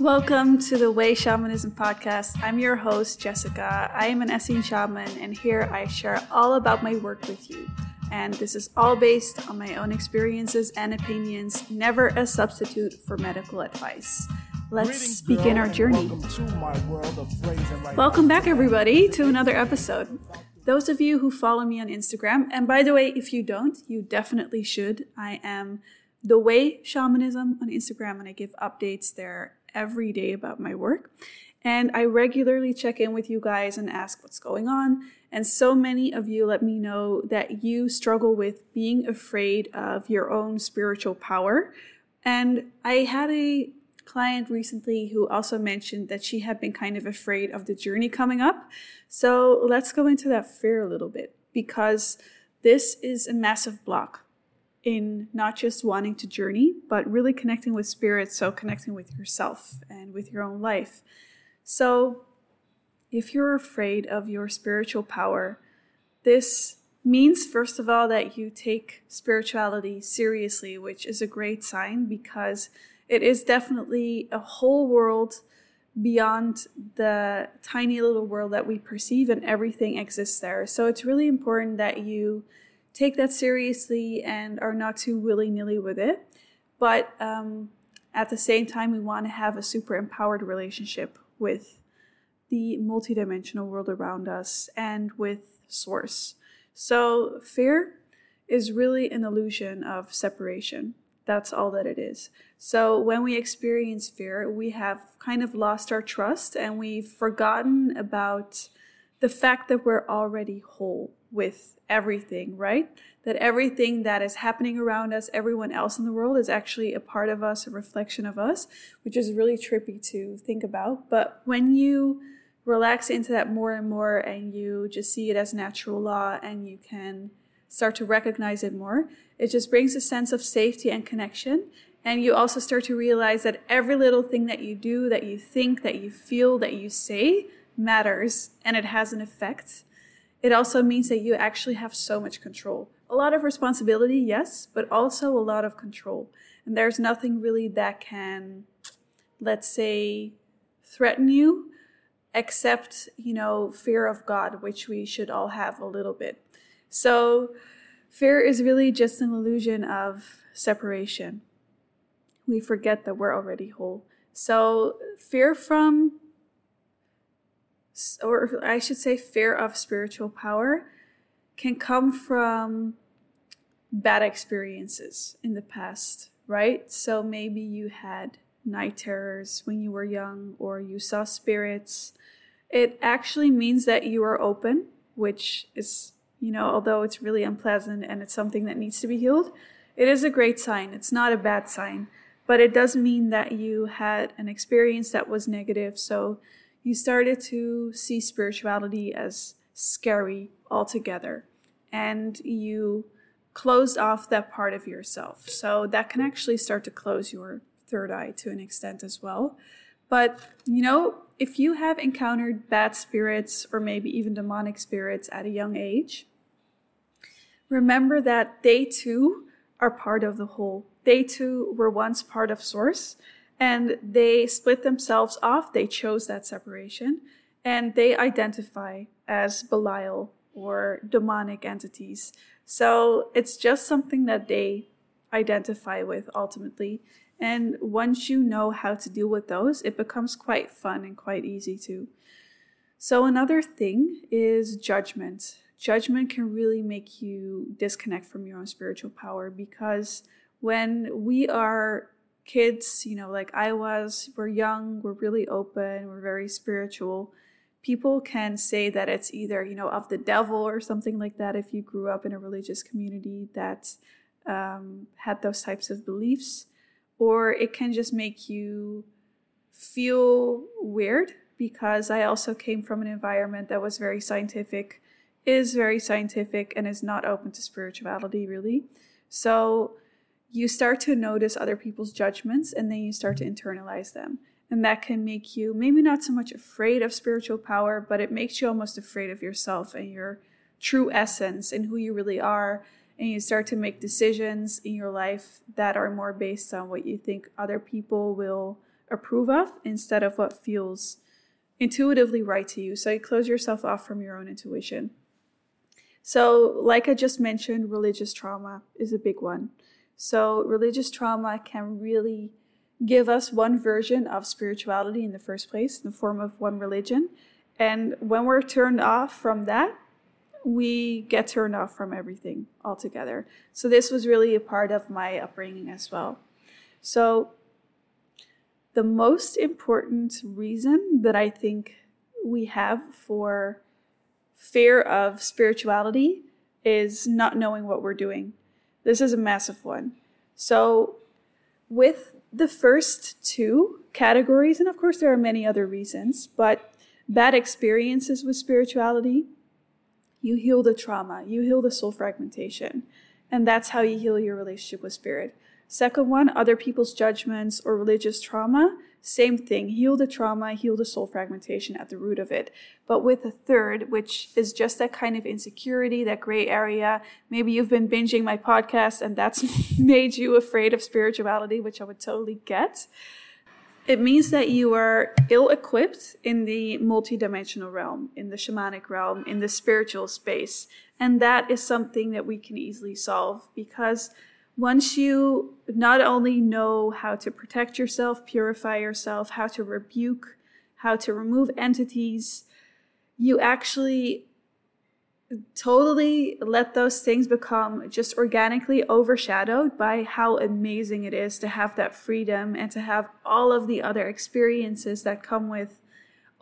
Welcome to the Way Shamanism podcast. I'm your host, Jessica. I am an Essene shaman, and here I share all about my work with you. And this is all based on my own experiences and opinions, never a substitute for medical advice. Let's begin our journey. Welcome back, everybody, to another episode. Those of you who follow me on Instagram, and by the way, if you don't, you definitely should. I am the Way Shamanism on Instagram, and I give updates there every day about my work. And I regularly check in with you guys and ask what's going on. And so many of you let me know that you struggle with being afraid of your own spiritual power. And I had a client recently who also mentioned that she had been kind of afraid of the journey coming up. So let's go into that fear a little bit because this is a massive block in not just wanting to journey, but really connecting with spirit, so connecting with yourself and with your own life. So, if you're afraid of your spiritual power, this means, first of all, that you take spirituality seriously, which is a great sign because it is definitely a whole world beyond the tiny little world that we perceive, and everything exists there. So, it's really important that you take that seriously and are not too willy nilly with it. But um, at the same time, we want to have a super empowered relationship with the multidimensional world around us and with Source. So, fear is really an illusion of separation. That's all that it is. So, when we experience fear, we have kind of lost our trust and we've forgotten about the fact that we're already whole with everything, right? That everything that is happening around us, everyone else in the world, is actually a part of us, a reflection of us, which is really trippy to think about. But when you relax into that more and more and you just see it as natural law and you can start to recognize it more, it just brings a sense of safety and connection. And you also start to realize that every little thing that you do, that you think, that you feel, that you say matters and it has an effect it also means that you actually have so much control. A lot of responsibility, yes, but also a lot of control. And there's nothing really that can, let's say, threaten you except, you know, fear of God, which we should all have a little bit. So, fear is really just an illusion of separation. We forget that we're already whole. So, fear from or I should say, fear of spiritual power can come from bad experiences in the past, right? So maybe you had night terrors when you were young, or you saw spirits. It actually means that you are open, which is, you know, although it's really unpleasant and it's something that needs to be healed, it is a great sign. It's not a bad sign, but it does mean that you had an experience that was negative. So you started to see spirituality as scary altogether and you closed off that part of yourself. So that can actually start to close your third eye to an extent as well. But, you know, if you have encountered bad spirits or maybe even demonic spirits at a young age, remember that they too are part of the whole. They too were once part of Source and they split themselves off. They chose that separation and they identify as Belial or demonic entities. So it's just something that they identify with ultimately. And once you know how to deal with those, it becomes quite fun and quite easy too. So, another thing is judgment. Judgment can really make you disconnect from your own spiritual power because when we are kids, you know, like I was, we're young, we're really open, we're very spiritual. People can say that it's either, you know, of the devil or something like that if you grew up in a religious community that um, had those types of beliefs or it can just make you feel weird because I also came from an environment that was very scientific, is very scientific, and is not open to spirituality really. So you start to notice other people's judgments and then you start to internalize them. And that can make you maybe not so much afraid of spiritual power, but it makes you almost afraid of yourself and your true essence and who you really are and you start to make decisions in your life that are more based on what you think other people will approve of instead of what feels intuitively right to you. So you close yourself off from your own intuition. So, like I just mentioned, religious trauma is a big one. So, religious trauma can really give us one version of spirituality in the first place, in the form of one religion. And when we're turned off from that, we get turned off from everything altogether. So this was really a part of my upbringing as well. So the most important reason that I think we have for fear of spirituality is not knowing what we're doing. This is a massive one. So with the first two categories, and of course there are many other reasons, but bad experiences with spirituality you heal the trauma, you heal the soul fragmentation. And that's how you heal your relationship with spirit. Second one, other people's judgments or religious trauma. Same thing, heal the trauma, heal the soul fragmentation at the root of it. But with a third, which is just that kind of insecurity, that gray area. Maybe you've been binging my podcast and that's made you afraid of spirituality, which I would totally get. It means that you are ill equipped in the multidimensional realm, in the shamanic realm, in the spiritual space. And that is something that we can easily solve because once you not only know how to protect yourself, purify yourself, how to rebuke, how to remove entities, you actually totally let those things become just organically overshadowed by how amazing it is to have that freedom and to have all of the other experiences that come with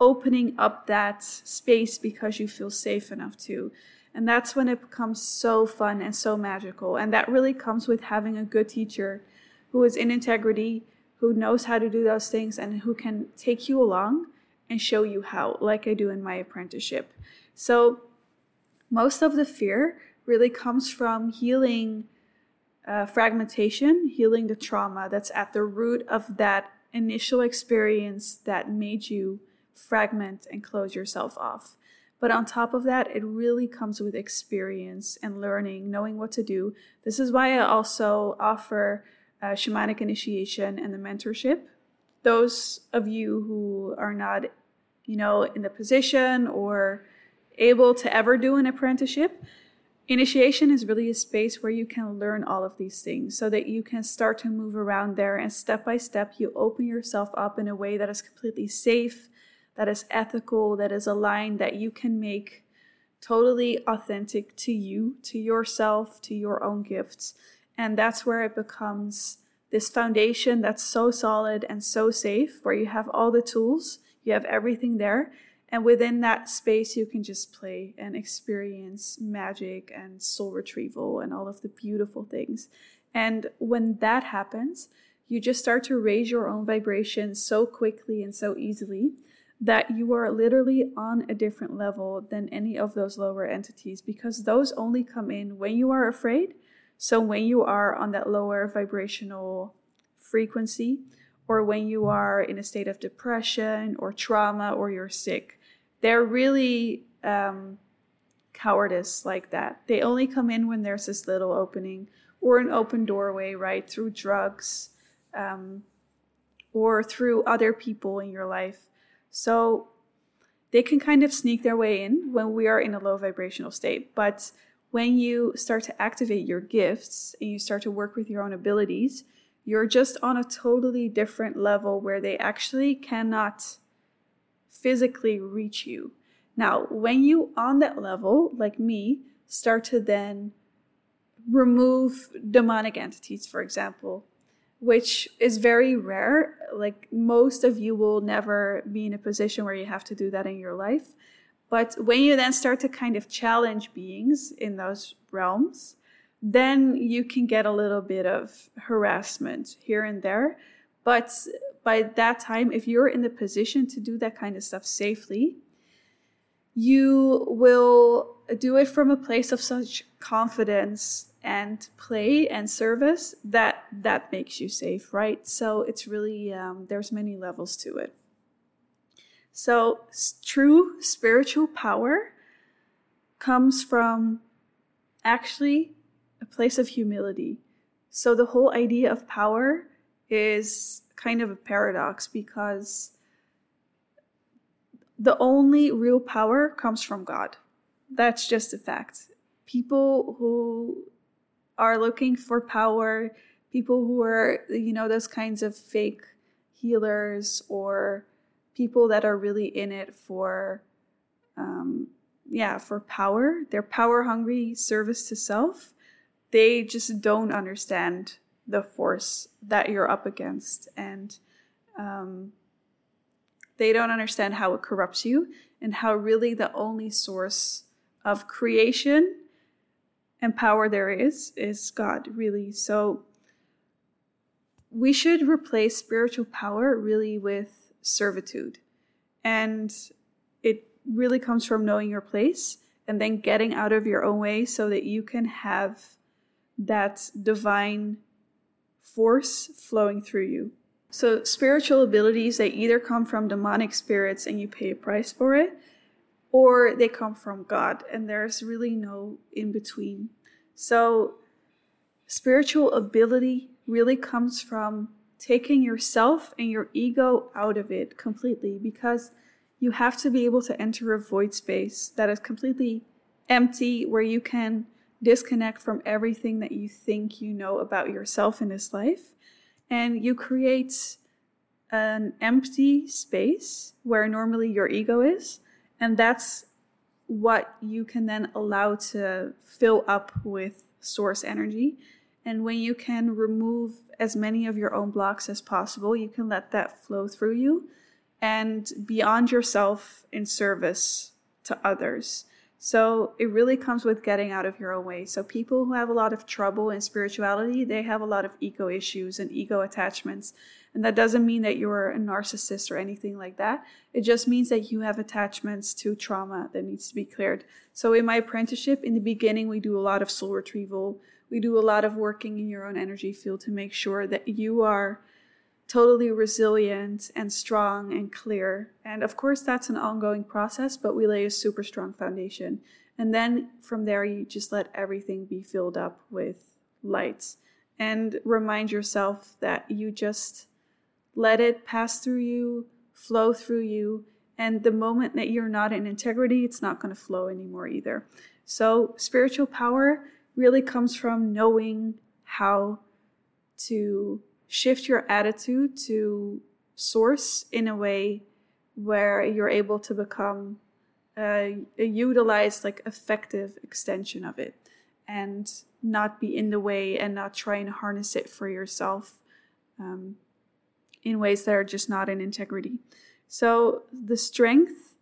opening up that space because you feel safe enough to. And that's when it becomes so fun and so magical. And that really comes with having a good teacher who is in integrity, who knows how to do those things, and who can take you along and show you how, like I do in my apprenticeship. So, most of the fear really comes from healing uh, fragmentation, healing the trauma that's at the root of that initial experience that made you fragment and close yourself off. But on top of that, it really comes with experience and learning, knowing what to do. This is why I also offer uh, shamanic initiation and the mentorship. Those of you who are not, you know, in the position or able to ever do an apprenticeship, initiation is really a space where you can learn all of these things so that you can start to move around there and step by step you open yourself up in a way that is completely safe, that is ethical, that is aligned, that you can make totally authentic to you, to yourself, to your own gifts. And that's where it becomes this foundation that's so solid and so safe, where you have all the tools, you have everything there, and within that space, you can just play and experience magic and soul retrieval and all of the beautiful things. And when that happens, you just start to raise your own vibration so quickly and so easily that you are literally on a different level than any of those lower entities because those only come in when you are afraid. So, when you are on that lower vibrational frequency, or when you are in a state of depression or trauma or you're sick they're really um, cowardice like that. They only come in when there's this little opening or an open doorway, right? Through drugs um, or through other people in your life. So they can kind of sneak their way in when we are in a low vibrational state. But when you start to activate your gifts and you start to work with your own abilities, You're just on a totally different level where they actually cannot physically reach you. Now, when you on that level, like me, start to then remove demonic entities, for example, which is very rare. Like most of you will never be in a position where you have to do that in your life. But when you then start to kind of challenge beings in those realms, then you can get a little bit of harassment here and there. But by that time, if you're in the position to do that kind of stuff safely, you will do it from a place of such confidence and play and service that that makes you safe right? So it's really um, there's many levels to it. So true spiritual power comes from actually a place of humility. So the whole idea of power is kind of a paradox because the only real power comes from god. That's just a fact. People who are looking for power, people who are, you know, those kinds of fake healers or people that are really in it for, um, yeah, for power. They're power hungry, service to self. They just don't understand the force that you're up against. And um, they don't understand how it corrupts you and how really the only source of creation and power there is is God, really. So we should replace spiritual power really with servitude. And it really comes from knowing your place and then getting out of your own way so that you can have that divine force flowing through you. So, spiritual abilities, they either come from demonic spirits and you pay a price for it, or they come from God, and there's really no in between. So, spiritual ability really comes from taking yourself and your ego out of it completely because you have to be able to enter a void space that is completely empty where you can disconnect from everything that you think you know about yourself in this life and you create an empty space where normally your ego is and that's what you can then allow to fill up with source energy. And when you can remove as many of your own blocks as possible, you can let that flow through you and beyond yourself in service to others. So it really comes with getting out of your own way. So people who have a lot of trouble in spirituality, they have a lot of ego issues and ego attachments. And that doesn't mean that you're a narcissist or anything like that. It just means that you have attachments to trauma that needs to be cleared. So in my apprenticeship, in the beginning, we do a lot of soul retrieval. We do a lot of working in your own energy field to make sure that you are totally resilient and strong and clear. And of course, that's an ongoing process, but we lay a super strong foundation. And then from there, you just let everything be filled up with light and remind yourself that you just let it pass through you, flow through you. And the moment that you're not in integrity, it's not going to flow anymore either. So, spiritual power really comes from knowing how to shift your attitude to source in a way where you're able to become a, a utilized, like effective extension of it and not be in the way and not try and harness it for yourself. Um, in ways that are just not in integrity. So the strength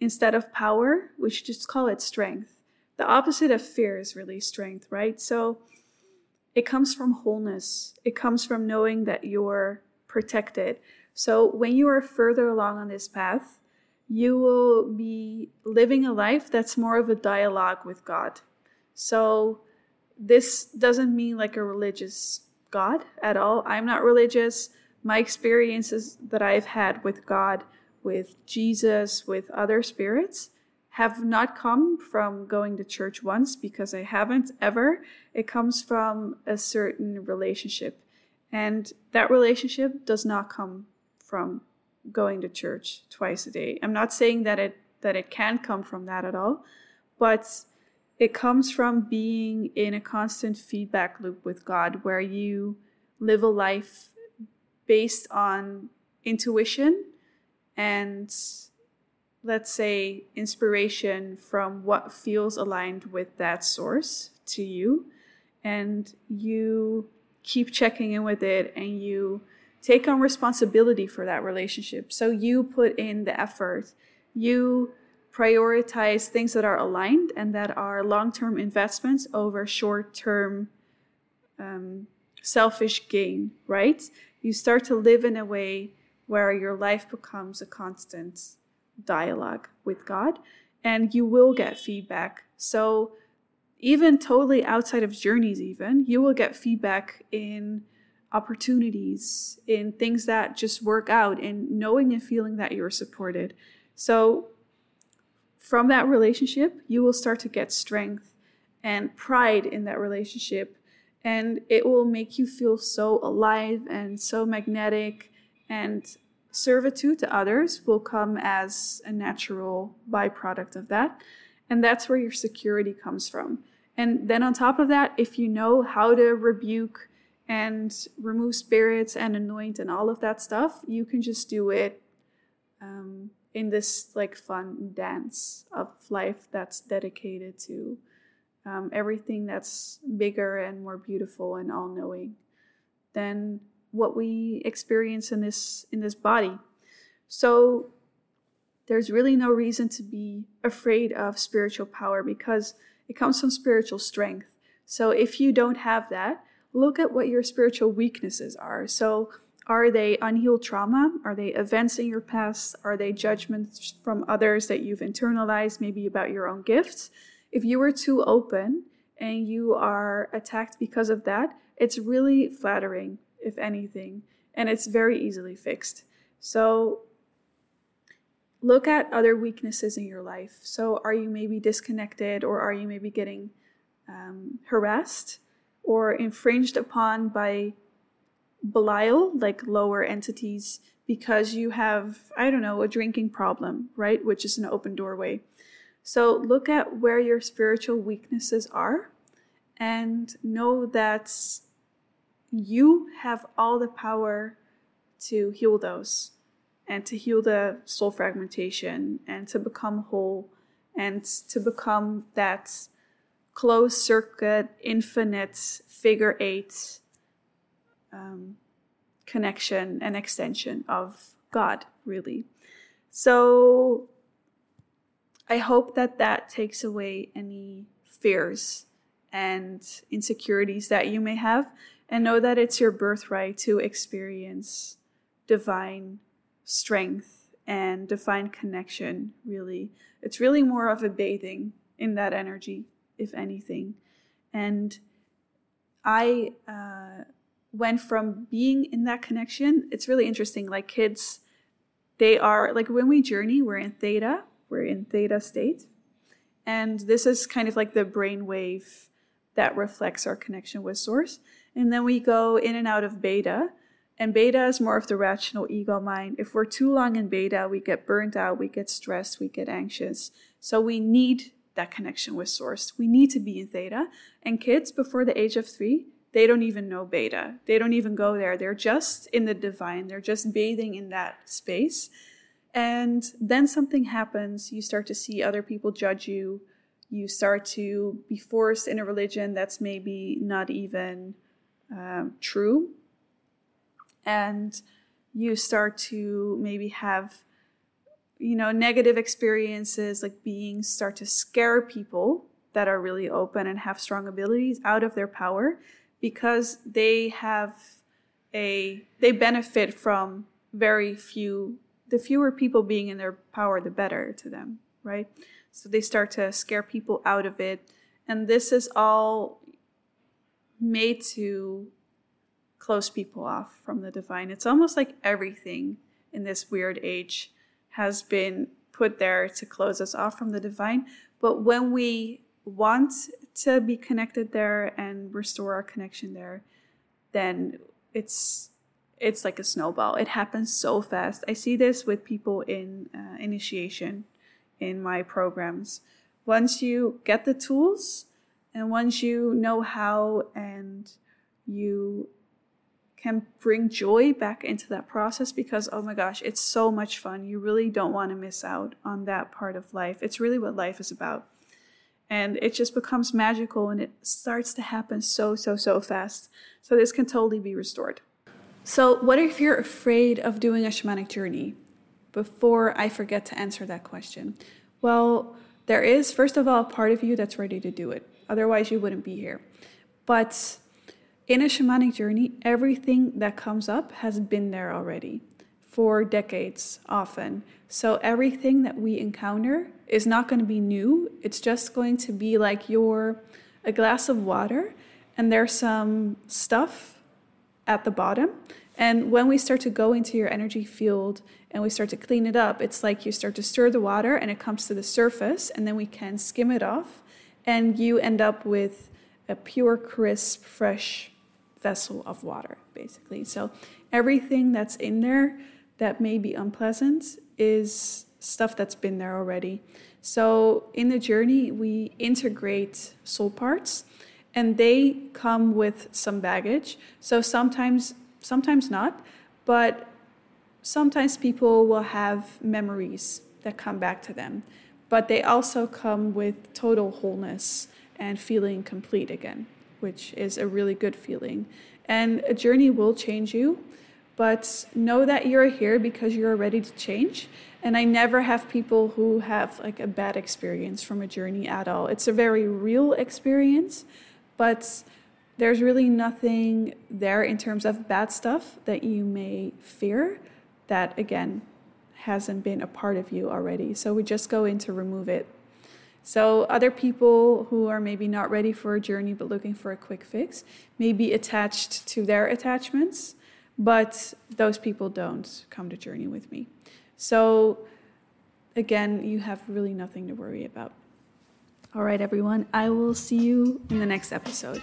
instead of power, we should just call it strength. The opposite of fear is really strength, right? So it comes from wholeness. It comes from knowing that you're protected. So when you are further along on this path, you will be living a life that's more of a dialogue with God. So this doesn't mean like a religious God at all. I'm not religious my experiences that I've had with God, with Jesus, with other spirits, have not come from going to church once because I haven't ever. It comes from a certain relationship. And that relationship does not come from going to church twice a day. I'm not saying that it that it can come from that at all, but it comes from being in a constant feedback loop with God where you live a life based on intuition and let's say inspiration from what feels aligned with that source to you and you keep checking in with it and you take on responsibility for that relationship. So you put in the effort. You prioritize things that are aligned and that are long-term investments over short-term um, selfish gain right? You start to live in a way where your life becomes a constant dialogue with God and you will get feedback. So, even totally outside of journeys, even, you will get feedback in opportunities, in things that just work out, in knowing and feeling that you're supported. So, from that relationship, you will start to get strength and pride in that relationship. And it will make you feel so alive and so magnetic and servitude to others will come as a natural byproduct of that. And that's where your security comes from. And then on top of that, if you know how to rebuke and remove spirits and anoint and all of that stuff, you can just do it um, in this like fun dance of life that's dedicated to um, everything that's bigger and more beautiful and all knowing. Then what we experience in this in this body. So there's really no reason to be afraid of spiritual power because it comes from spiritual strength. So if you don't have that, look at what your spiritual weaknesses are. So are they unhealed trauma? Are they events in your past? Are they judgments from others that you've internalized, maybe about your own gifts? If you were too open and you are attacked because of that, it's really flattering if anything, and it's very easily fixed. So look at other weaknesses in your life. So, are you maybe disconnected, or are you maybe getting um, harassed or infringed upon by Belial, like lower entities, because you have, I don't know, a drinking problem, right? Which is an open doorway. So, look at where your spiritual weaknesses are and know that you have all the power to heal those and to heal the soul fragmentation and to become whole and to become that closed circuit, infinite figure eight um, connection and extension of God, really. So I hope that that takes away any fears and insecurities that you may have and know that it's your birthright to experience divine strength and divine connection, really. It's really more of a bathing in that energy, if anything. And I uh, went from being in that connection, it's really interesting. Like kids, they are, like when we journey, we're in theta, we're in theta state. And this is kind of like the brain wave that reflects our connection with source. And then we go in and out of beta. And beta is more of the rational ego mind. If we're too long in beta, we get burnt out, we get stressed, we get anxious. So we need that connection with source. We need to be in theta. And kids before the age of three, they don't even know beta. They don't even go there. They're just in the divine. They're just bathing in that space. And then something happens. You start to see other people judge you. You start to be forced in a religion that's maybe not even um, true. And you start to maybe have you know negative experiences like beings start to scare people that are really open and have strong abilities out of their power because they have a they benefit from very few the fewer people being in their power the better to them right? So they start to scare people out of it. And this is all made to close people off from the divine. It's almost like everything in this weird age has been put there to close us off from the divine. But when we want to be connected there and restore our connection there, then it's it's like a snowball. It happens so fast. I see this with people in uh, initiation in my programs. Once you get the tools and once you know how and you can bring joy back into that process because oh my gosh, it's so much fun. You really don't want to miss out on that part of life. It's really what life is about. And it just becomes magical and it starts to happen so, so, so fast. So this can totally be restored. So, what if you're afraid of doing a shamanic journey? Before I forget to answer that question. Well, there is, first of all, a part of you that's ready to do it. Otherwise, you wouldn't be here. But in a shamanic journey, everything that comes up has been there already for decades, often. So everything that we encounter is not going to be new. It's just going to be like your a glass of water, and there's some stuff at the bottom. And when we start to go into your energy field and we start to clean it up, it's like you start to stir the water and it comes to the surface, and then we can skim it off, and you end up with a pure, crisp, fresh vessel of water, basically. So everything that's in there that may be unpleasant is stuff that's been there already. So in the journey, we integrate soul parts and they come with some baggage. So sometimes, sometimes not, but sometimes people will have memories that come back to them, but they also come with total wholeness and feeling complete again, which is a really good feeling. And a journey will change you, but know that you're here because you're ready to change. And I never have people who have like a bad experience from a journey at all. It's a very real experience, but there's really nothing there in terms of bad stuff that you may fear that again hasn't been a part of you already. So we just go in to remove it so, other people who are maybe not ready for a journey but looking for a quick fix may be attached to their attachments, but those people don't come to journey with me. So, again, you have really nothing to worry about. All right, everyone, I will see you in the next episode.